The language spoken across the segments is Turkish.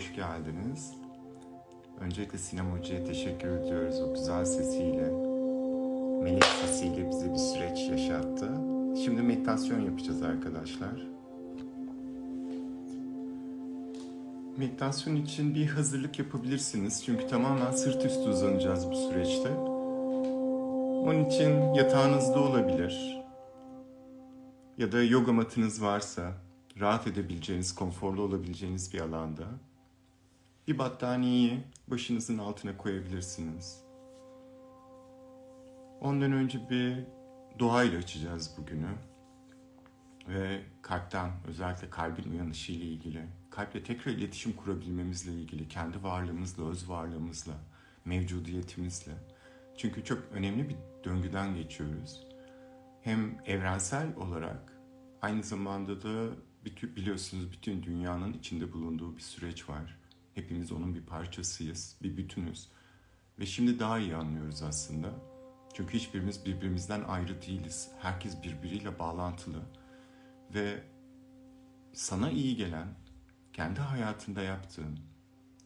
Hoş geldiniz. Öncelikle Sinem Hoca'ya teşekkür ediyoruz o güzel sesiyle. Melek sesiyle bize bir süreç yaşattı. Şimdi meditasyon yapacağız arkadaşlar. Meditasyon için bir hazırlık yapabilirsiniz. Çünkü tamamen sırt üstü uzanacağız bu süreçte. Onun için yatağınızda olabilir. Ya da yoga matınız varsa rahat edebileceğiniz, konforlu olabileceğiniz bir alanda bir battaniyeyi başınızın altına koyabilirsiniz. Ondan önce bir doğayla açacağız bugünü. Ve kalpten, özellikle kalbin uyanışı ile ilgili, kalple tekrar iletişim kurabilmemizle ilgili, kendi varlığımızla, öz varlığımızla, mevcudiyetimizle. Çünkü çok önemli bir döngüden geçiyoruz. Hem evrensel olarak aynı zamanda da biliyorsunuz bütün dünyanın içinde bulunduğu bir süreç var. Hepimiz onun bir parçasıyız, bir bütünüz. Ve şimdi daha iyi anlıyoruz aslında. Çünkü hiçbirimiz birbirimizden ayrı değiliz. Herkes birbiriyle bağlantılı. Ve sana iyi gelen, kendi hayatında yaptığın,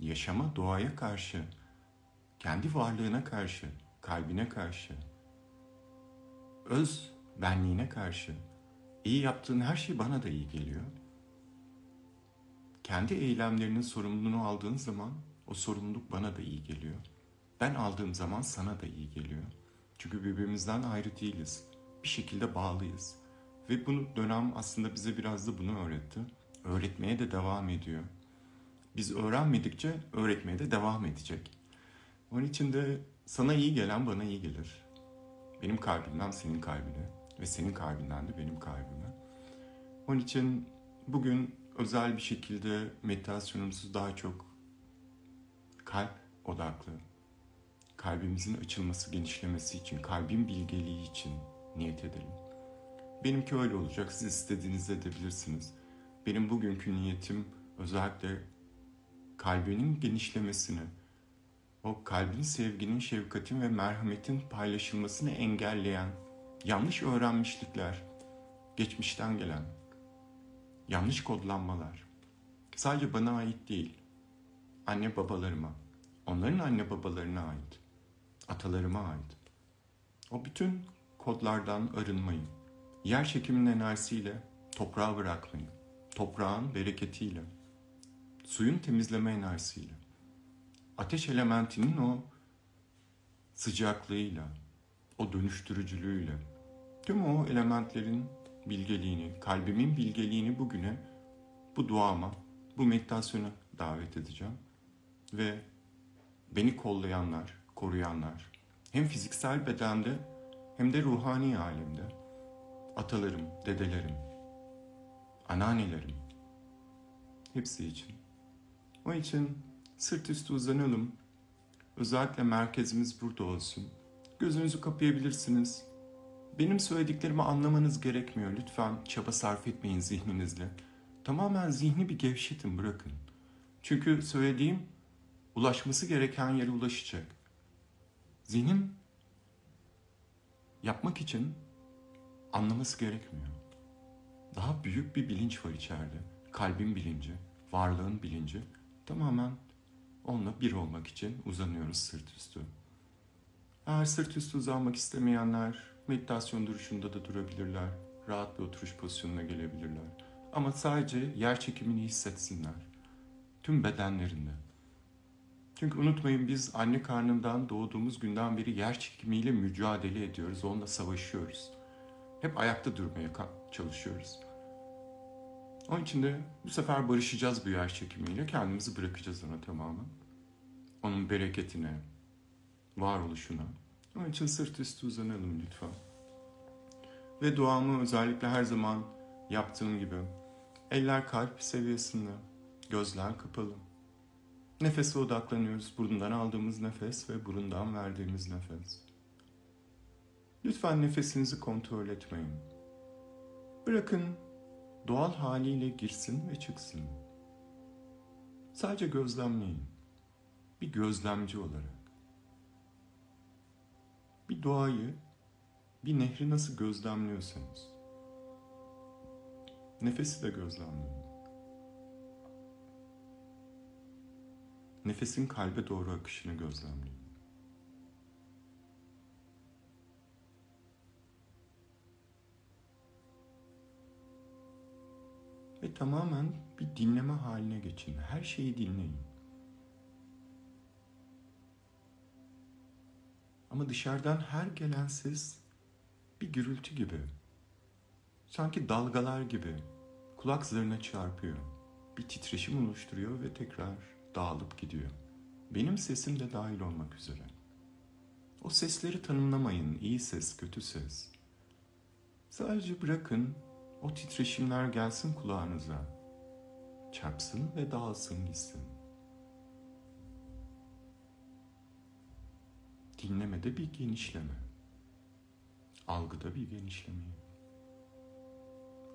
yaşama, doğaya karşı, kendi varlığına karşı, kalbine karşı, öz benliğine karşı iyi yaptığın her şey bana da iyi geliyor. Kendi eylemlerinin sorumluluğunu aldığın zaman o sorumluluk bana da iyi geliyor. Ben aldığım zaman sana da iyi geliyor. Çünkü birbirimizden ayrı değiliz. Bir şekilde bağlıyız. Ve bunu dönem aslında bize biraz da bunu öğretti. Öğretmeye de devam ediyor. Biz öğrenmedikçe öğretmeye de devam edecek. Onun için de sana iyi gelen bana iyi gelir. Benim kalbimden senin kalbine ve senin kalbinden de benim kalbime. Onun için bugün özel bir şekilde meditasyonumuzu daha çok kalp odaklı, kalbimizin açılması, genişlemesi için, kalbin bilgeliği için niyet edelim. Benimki öyle olacak, siz istediğinizde edebilirsiniz. Benim bugünkü niyetim özellikle kalbinin genişlemesini, o kalbin sevginin, şefkatin ve merhametin paylaşılmasını engelleyen yanlış öğrenmişlikler, geçmişten gelen yanlış kodlanmalar sadece bana ait değil, anne babalarıma, onların anne babalarına ait, atalarıma ait. O bütün kodlardan arınmayı, yer çekiminin enerjisiyle toprağa bırakmayı, toprağın bereketiyle, suyun temizleme enerjisiyle, ateş elementinin o sıcaklığıyla, o dönüştürücülüğüyle, tüm o elementlerin bilgeliğini, kalbimin bilgeliğini bugüne, bu duama, bu meditasyona davet edeceğim. Ve beni kollayanlar, koruyanlar, hem fiziksel bedende hem de ruhani alemde, atalarım, dedelerim, anneannelerim, hepsi için. O için sırt üstü uzanalım. Özellikle merkezimiz burada olsun. Gözünüzü kapayabilirsiniz. Benim söylediklerimi anlamanız gerekmiyor. Lütfen çaba sarf etmeyin zihninizle. Tamamen zihni bir gevşetin bırakın. Çünkü söylediğim ulaşması gereken yere ulaşacak. Zihnin yapmak için anlaması gerekmiyor. Daha büyük bir bilinç var içeride. Kalbin bilinci, varlığın bilinci. Tamamen onunla bir olmak için uzanıyoruz sırt üstü. Eğer sırt üstü uzanmak istemeyenler meditasyon duruşunda da durabilirler. Rahat bir oturuş pozisyonuna gelebilirler. Ama sadece yer çekimini hissetsinler. Tüm bedenlerinde. Çünkü unutmayın biz anne karnından doğduğumuz günden beri yer çekimiyle mücadele ediyoruz. Onunla savaşıyoruz. Hep ayakta durmaya çalışıyoruz. Onun için de bu sefer barışacağız bu yer çekimiyle. Kendimizi bırakacağız ona tamamen. Onun bereketine, varoluşuna. Onun için sırt üstü uzanalım lütfen. Ve duamı özellikle her zaman yaptığım gibi eller kalp seviyesinde, gözler kapalı. Nefese odaklanıyoruz. Burundan aldığımız nefes ve burundan verdiğimiz nefes. Lütfen nefesinizi kontrol etmeyin. Bırakın doğal haliyle girsin ve çıksın. Sadece gözlemleyin. Bir gözlemci olarak. Bir doğayı, bir nehri nasıl gözlemliyorsanız. Nefesi de gözlemleyin. Nefesin kalbe doğru akışını gözlemleyin. Ve tamamen bir dinleme haline geçin. Her şeyi dinleyin. Ama dışarıdan her gelen ses bir gürültü gibi. Sanki dalgalar gibi kulak zarına çarpıyor. Bir titreşim oluşturuyor ve tekrar dağılıp gidiyor. Benim sesim de dahil olmak üzere. O sesleri tanımlamayın. iyi ses, kötü ses. Sadece bırakın o titreşimler gelsin kulağınıza. Çarpsın ve dağılsın gitsin. Dinlemede bir genişleme. Algıda bir genişleme.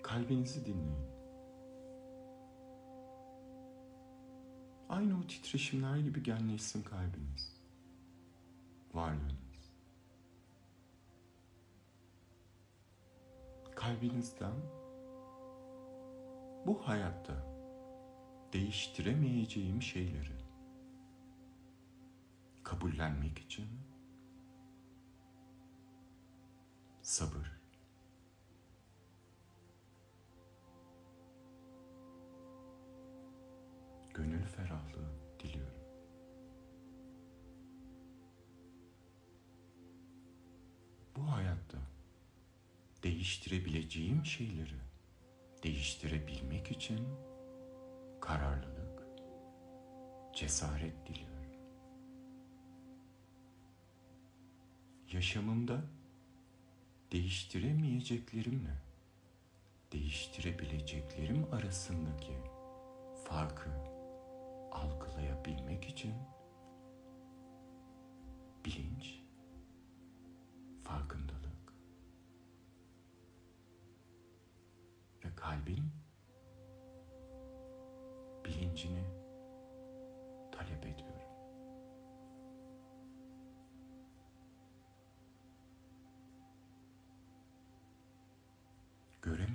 Kalbinizi dinleyin. Aynı o titreşimler gibi genleşsin kalbiniz. Varlığınız. Kalbinizden bu hayatta değiştiremeyeceğim şeyleri kabullenmek için sabır, gönül ferahlığı diliyorum. Bu hayatta değiştirebileceğim şeyleri değiştirebilmek için kararlılık, cesaret diliyorum. Yaşamımda değiştiremeyeceklerimle değiştirebileceklerim arasındaki farkı algılayabilmek için bilinç,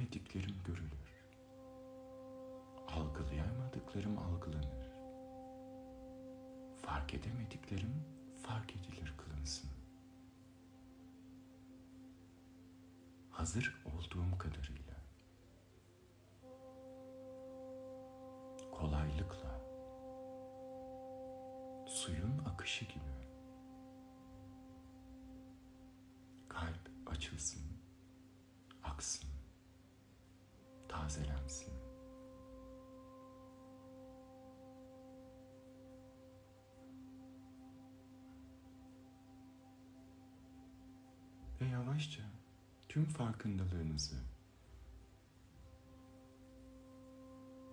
Göremediklerim görülür. Algılayamadıklarım algılanır. Fark edemediklerim fark edilir kılınsın. Hazır olduğum kadarıyla kolaylıkla suyun akışı gibi yavaşça tüm farkındalığınızı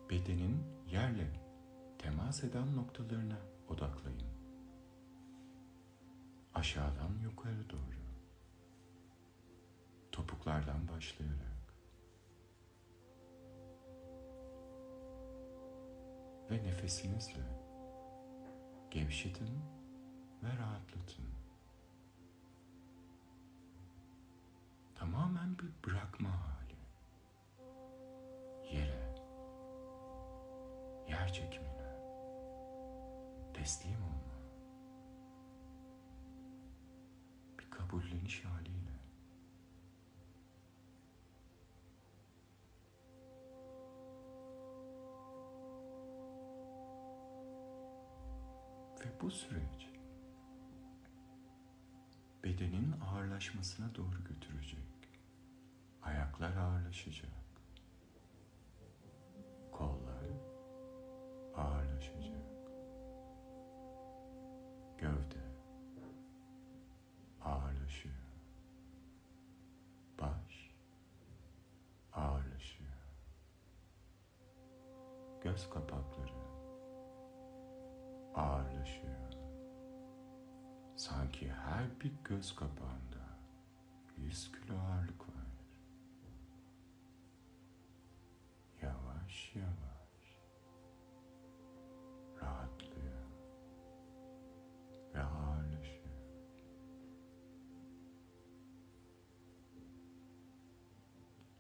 bedenin yerle temas eden noktalarına odaklayın. Aşağıdan yukarı doğru. Topuklardan başlayarak. Ve nefesinizle gevşetin ve rahatlatın. Tamamen bir bırakma hali. Yere, yer çekimine teslim olma. Bir kabulleniş haliyle. Ve bu süreç bedenin ağırlaşmasına doğru götürecek. Ayaklar ağırlaşacak. Kollar ağırlaşacak. Gövde ağırlaşıyor. Baş ağırlaşıyor. Göz kapakları ağırlaşıyor. Sanki her bir göz kapağında 100 kilo ağırlık var. Yavaş yavaş rahatlıyor ve ağırlaşıyor.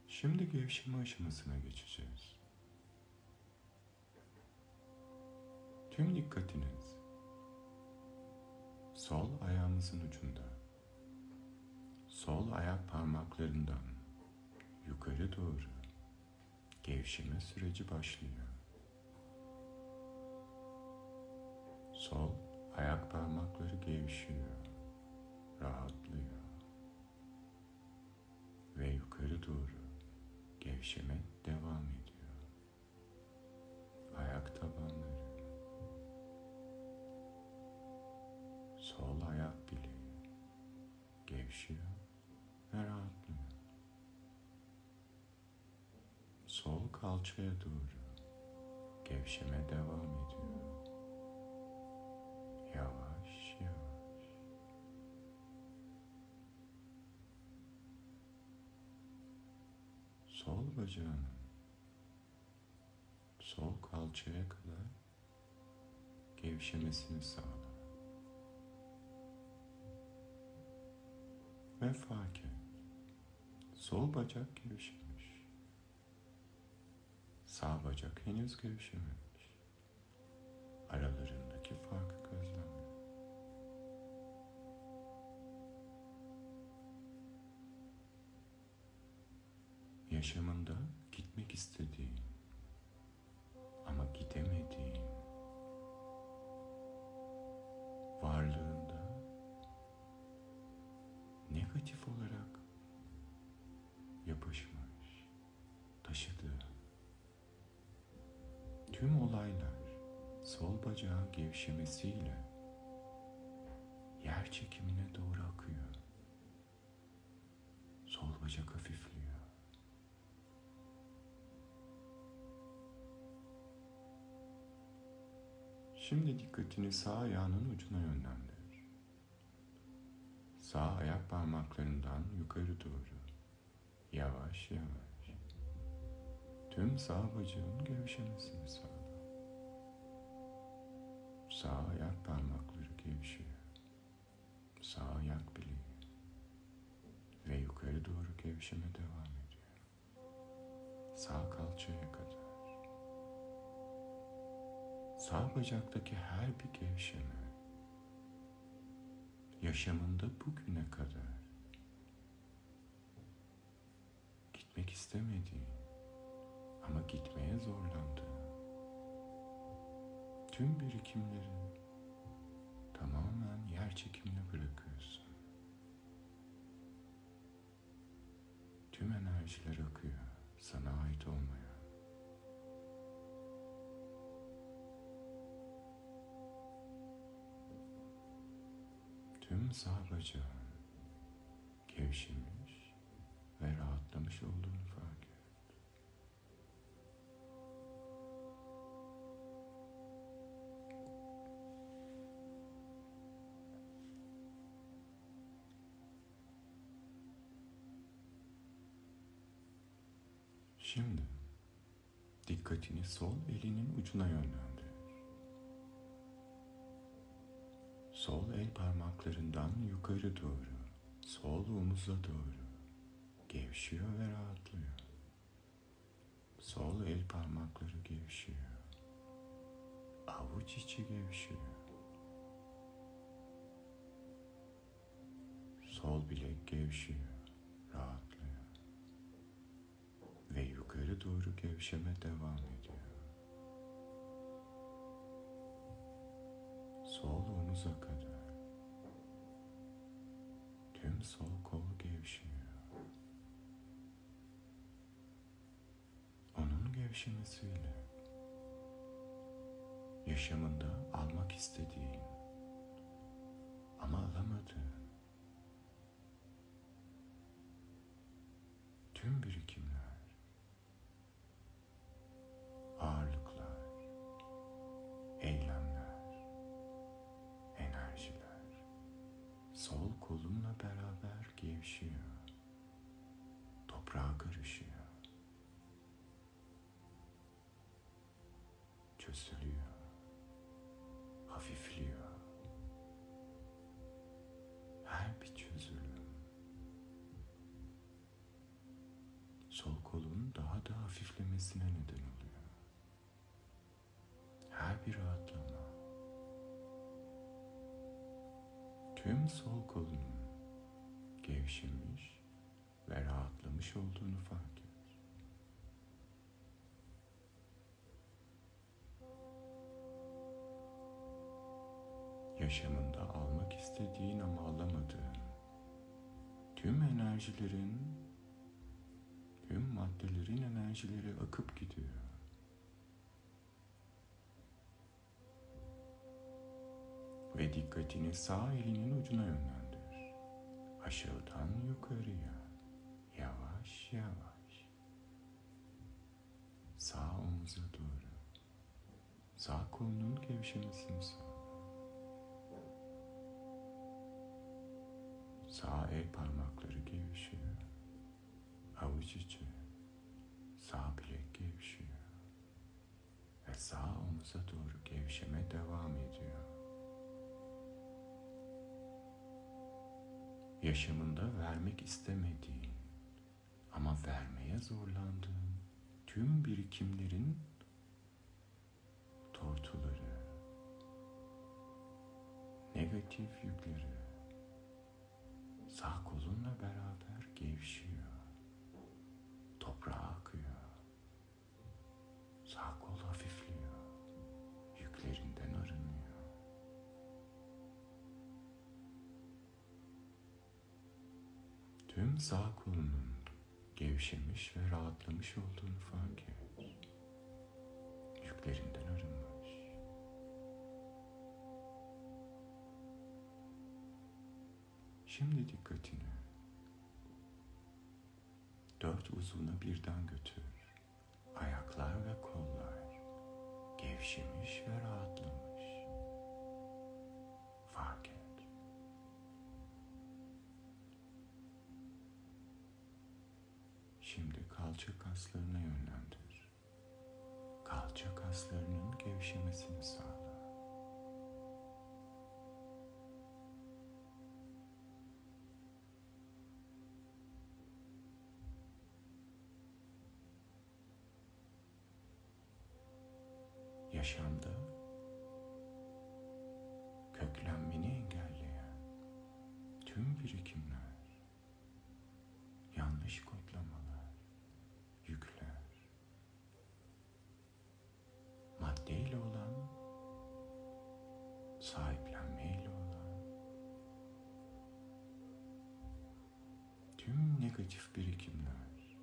Şimdi gevşeme aşamasına geçeceğiz. Tüm dikkatiniz sol ayağınızın ucunda. Sol ayak parmaklarından yukarı doğru gevşeme süreci başlıyor. Sol ayak parmakları gevşiyor, rahatlıyor ve yukarı doğru gevşeme kalçaya doğru gevşeme devam ediyor. Yavaş yavaş. Sol bacağının sol kalçaya kadar gevşemesini sağla. Ve fark et. Sol bacak gevşemiş. Sağ bacak henüz gevşememiş. Aralarındaki farkı gözlemle. Yaşamında gitmek istediğin ama gidemediğin tüm olaylar sol bacağın gevşemesiyle yer çekimine doğru akıyor. Sol bacak hafifliyor. Şimdi dikkatini sağ ayağının ucuna yönlendir. Sağ ayak parmaklarından yukarı doğru. Yavaş yavaş. Tüm sağ bacağın gevşemesini sağla. Sağ ayak parmakları gevşiyor. Sağ ayak bileği. Ve yukarı doğru gevşeme devam ediyor. Sağ kalçaya kadar. Sağ bacaktaki her bir gevşeme yaşamında bugüne kadar gitmek istemediğin ama gitmeye zorlandığın tüm birikimleri tamamen yer çekimine bırakıyorsun. Tüm enerjiler akıyor sana ait olmayan. Tüm sağ bacağın gevşemiş ve rahatlamış olduğunu fark Şimdi dikkatini sol elinin ucuna yönlendir. Sol el parmaklarından yukarı doğru, sol omuza doğru gevşiyor ve rahatlıyor. Sol el parmakları gevşiyor. Avuç içi gevşiyor. Sol bilek gevşiyor, doğru gevşeme devam ediyor. Sol omuza kadar. Tüm sol kol gevşiyor. Onun gevşemesiyle yaşamında almak istediğin ama alamadığın gevşiyor. Toprağa karışıyor. Çözülüyor. Hafifliyor. Her bir çözülüm. Sol kolun daha da hafiflemesine neden oluyor. Her bir rahatlama. Tüm sol kolunu gevşemiş ve rahatlamış olduğunu fark et. Yaşamında almak istediğin ama alamadığın tüm enerjilerin, tüm maddelerin enerjileri akıp gidiyor. Ve dikkatini sağ elinin ucuna yönlendir. Aşağıdan yukarıya, yavaş yavaş. Sağ omuza doğru. Sağ kolunun gevşemesini sağ. Sağ el parmakları gevşiyor. Avuç içi. Sağ bilek gevşiyor. Ve sağ omuza doğru gevşeme devam ediyor. Yaşamında vermek istemediğin ama vermeye zorlandığın tüm birikimlerin tortuları, negatif yükleri, sağ kolunla beraber gevşiyor. Sağ kolunun gevşemiş ve rahatlamış olduğunu fark et. Yüklerinden arınmış. Şimdi dikkatini dört uzuna birden götür. Ayaklar ve kollar gevşemiş ve rahatlamış. Şimdi kalça kaslarına yönlendir. Kalça kaslarının gevşemesini sağla. Negatif birikimler.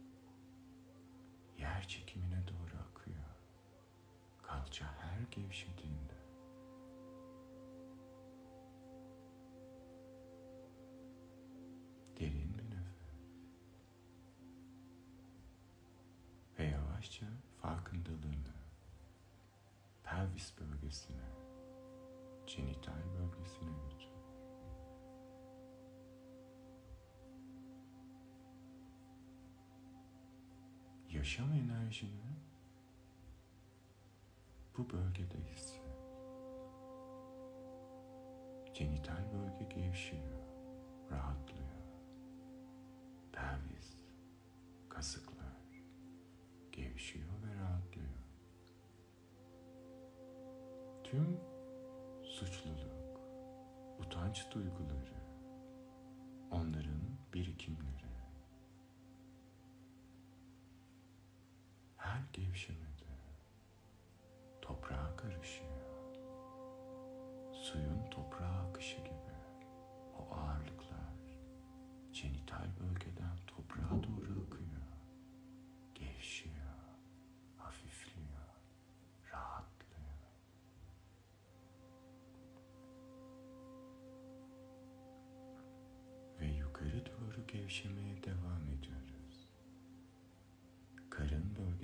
Yer çekimine doğru akıyor. Kalça her gevşediğinde. Derin bir nefes. Ve yavaşça farkındalığını pelvis bölgesine, genital bölgesine götür. Yaşam enerjini bu bölgede hisset. Genital bölge gevşiyor, rahatlıyor. Pelvis, kasıklar gevşiyor ve rahatlıyor. Tüm suçluluk, utanç duyguları,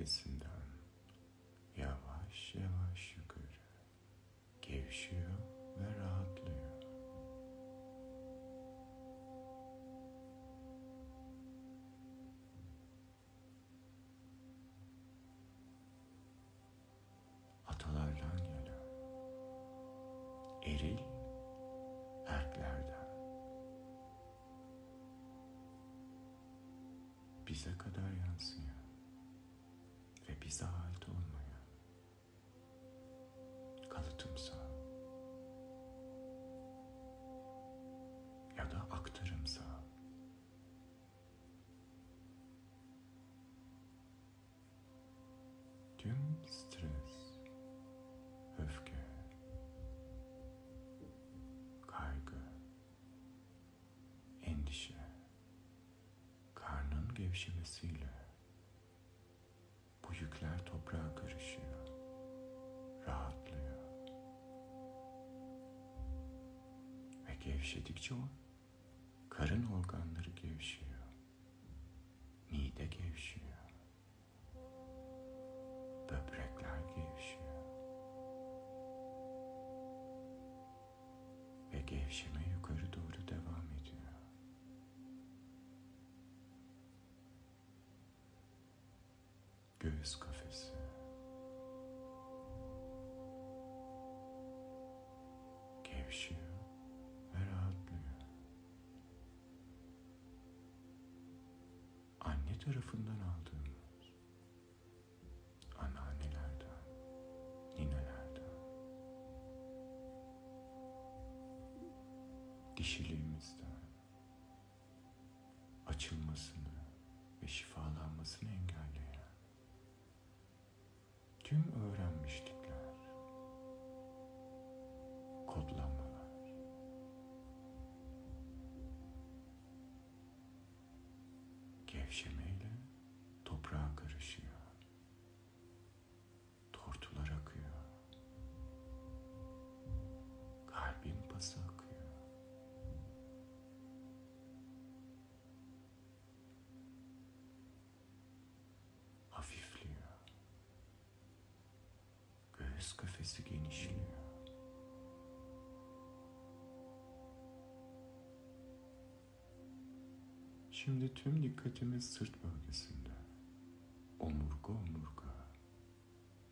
bölgesinden yavaş yavaş yukarı gevşiyor ve rahatlıyor. Atalardan gelen eril erklerden bize kadar yansıyan ve bize ait olmayan, kalıtımsal ya da aktarımsal tüm stres, öfke, kaygı, endişe, karnın gevşemesiyle gevşedikçe o karın organları gevşiyor, mide gevşiyor, böbrekler gevşiyor. Ve gevşeme yukarı doğru devam ediyor. Göğüs kafesi. Tarafından aldığımız. Anneannelerden, ninelerden, dişiliğimizden Göğüs kafesi genişliyor. Şimdi tüm dikkatimiz sırt bölgesinde. Omurga omurga.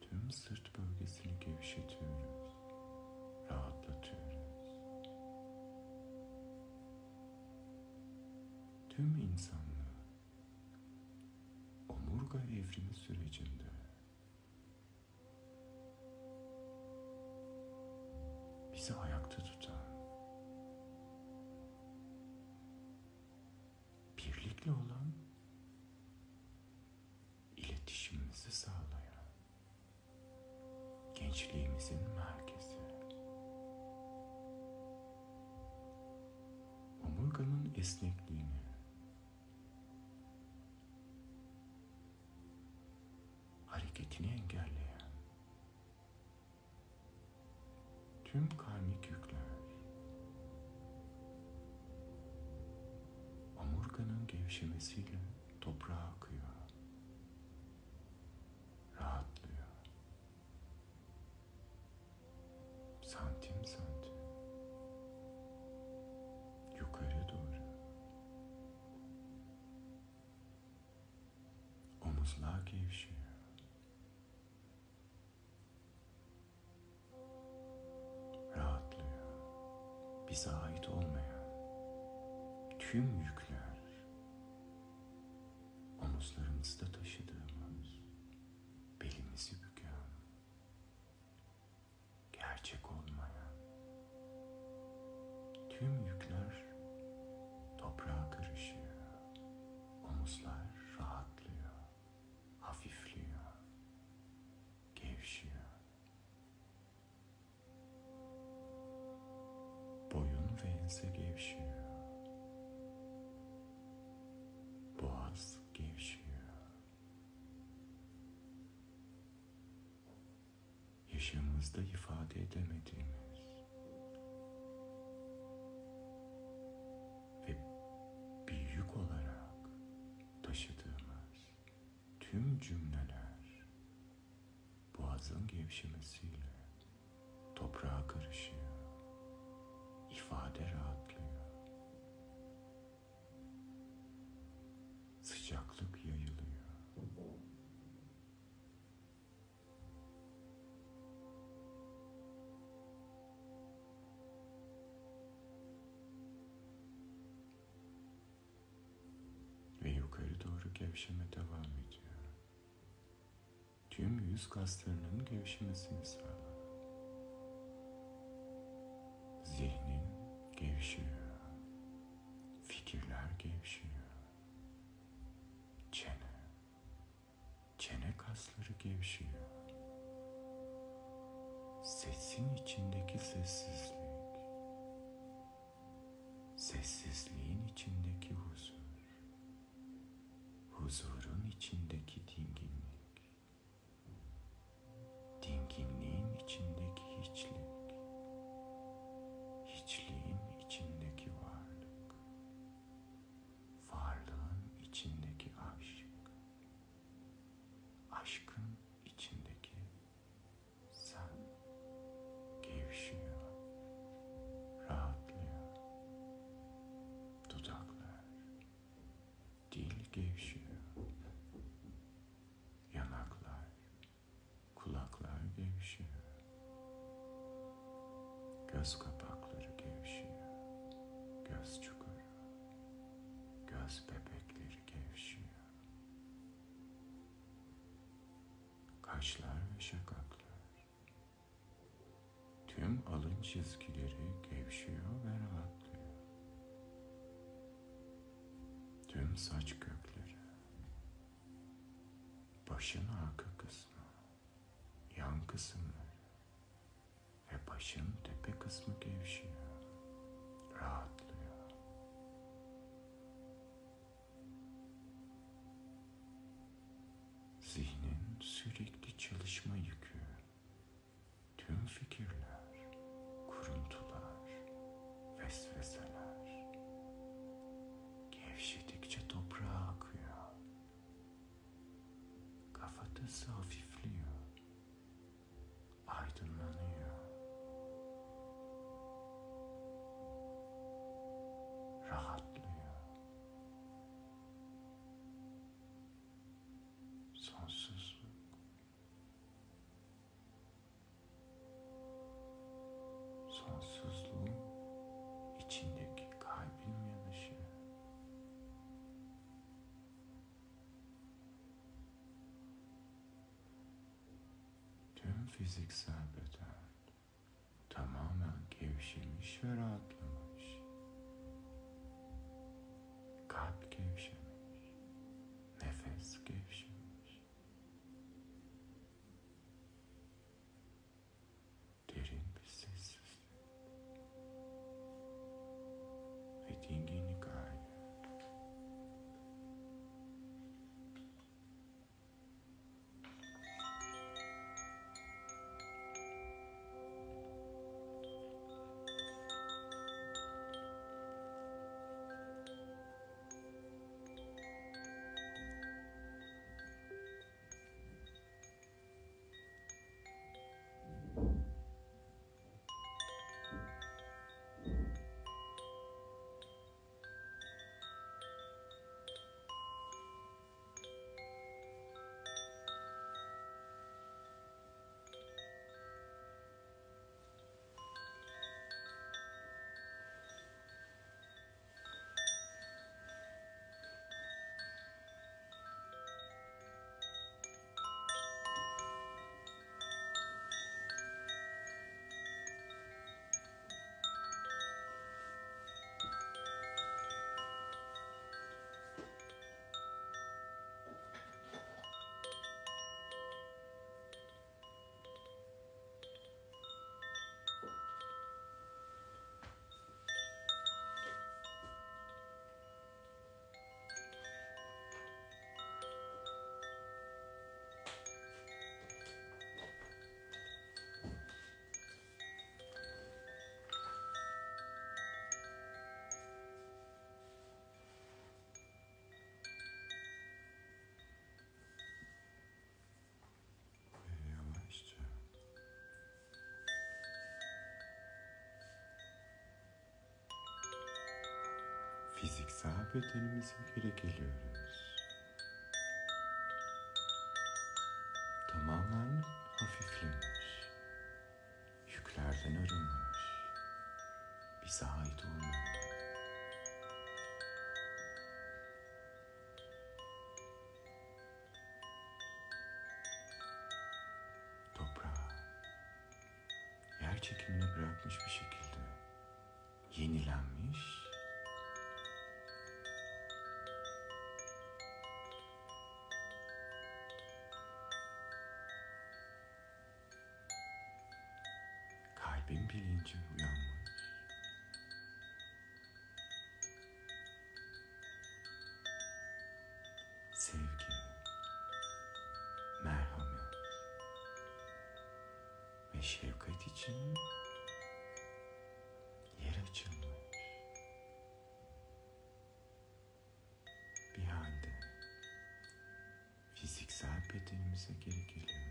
Tüm sırt bölgesini gevşetiyoruz. Rahatlatıyoruz. Tüm insanlığı omurga evrimi sürecinde bizi ayakta tutan, birlikle olan iletişimimizi sağlayan gençliğimizin merkezi. Omurganın esnekliğini hareketini engelleyen tüm karmik yükler omurganın gevşemesiyle toprağa akıyor. Bize ait olmayan tüm yükler ense gevşiyor. Boğaz gevşiyor. Yaşamımızda ifade edemediğimiz ve büyük olarak taşıdığımız tüm cümleler boğazın gevşemesiyle toprağa karışıyor. Gevşeme devam ediyor. Tüm yüz kaslarının gevşemesini sağlar. Gevşiyor. Yanaklar, kulaklar gevşiyor. Göz kapakları gevşiyor. Göz çukuru, göz bebekleri gevşiyor. Kaşlar ve şakaklar. Tüm alın çizgileri gevşiyor ve rahatlıyor. Tüm saç gevşedikçe toprağa akıyor. Kafatası hafifliyor, fiziksel beden tamamen gevşemiş ve rahatlamış. Kalp gevşemiş, nefes gevşemiş. Derin bir sessizlik ve dinginlik fiziksel bedenimize geri geliyoruz. Tamamen hafiflemiş. Yüklerden arınmış. Bize ait olmayan. Toprağa, yer çekimini bırakmış bir şekilde Kalbin bilinci uyanmış. Sevgi, merhamet ve şefkat için yer açılmış. Bir halde fiziksel bedenimize geri geri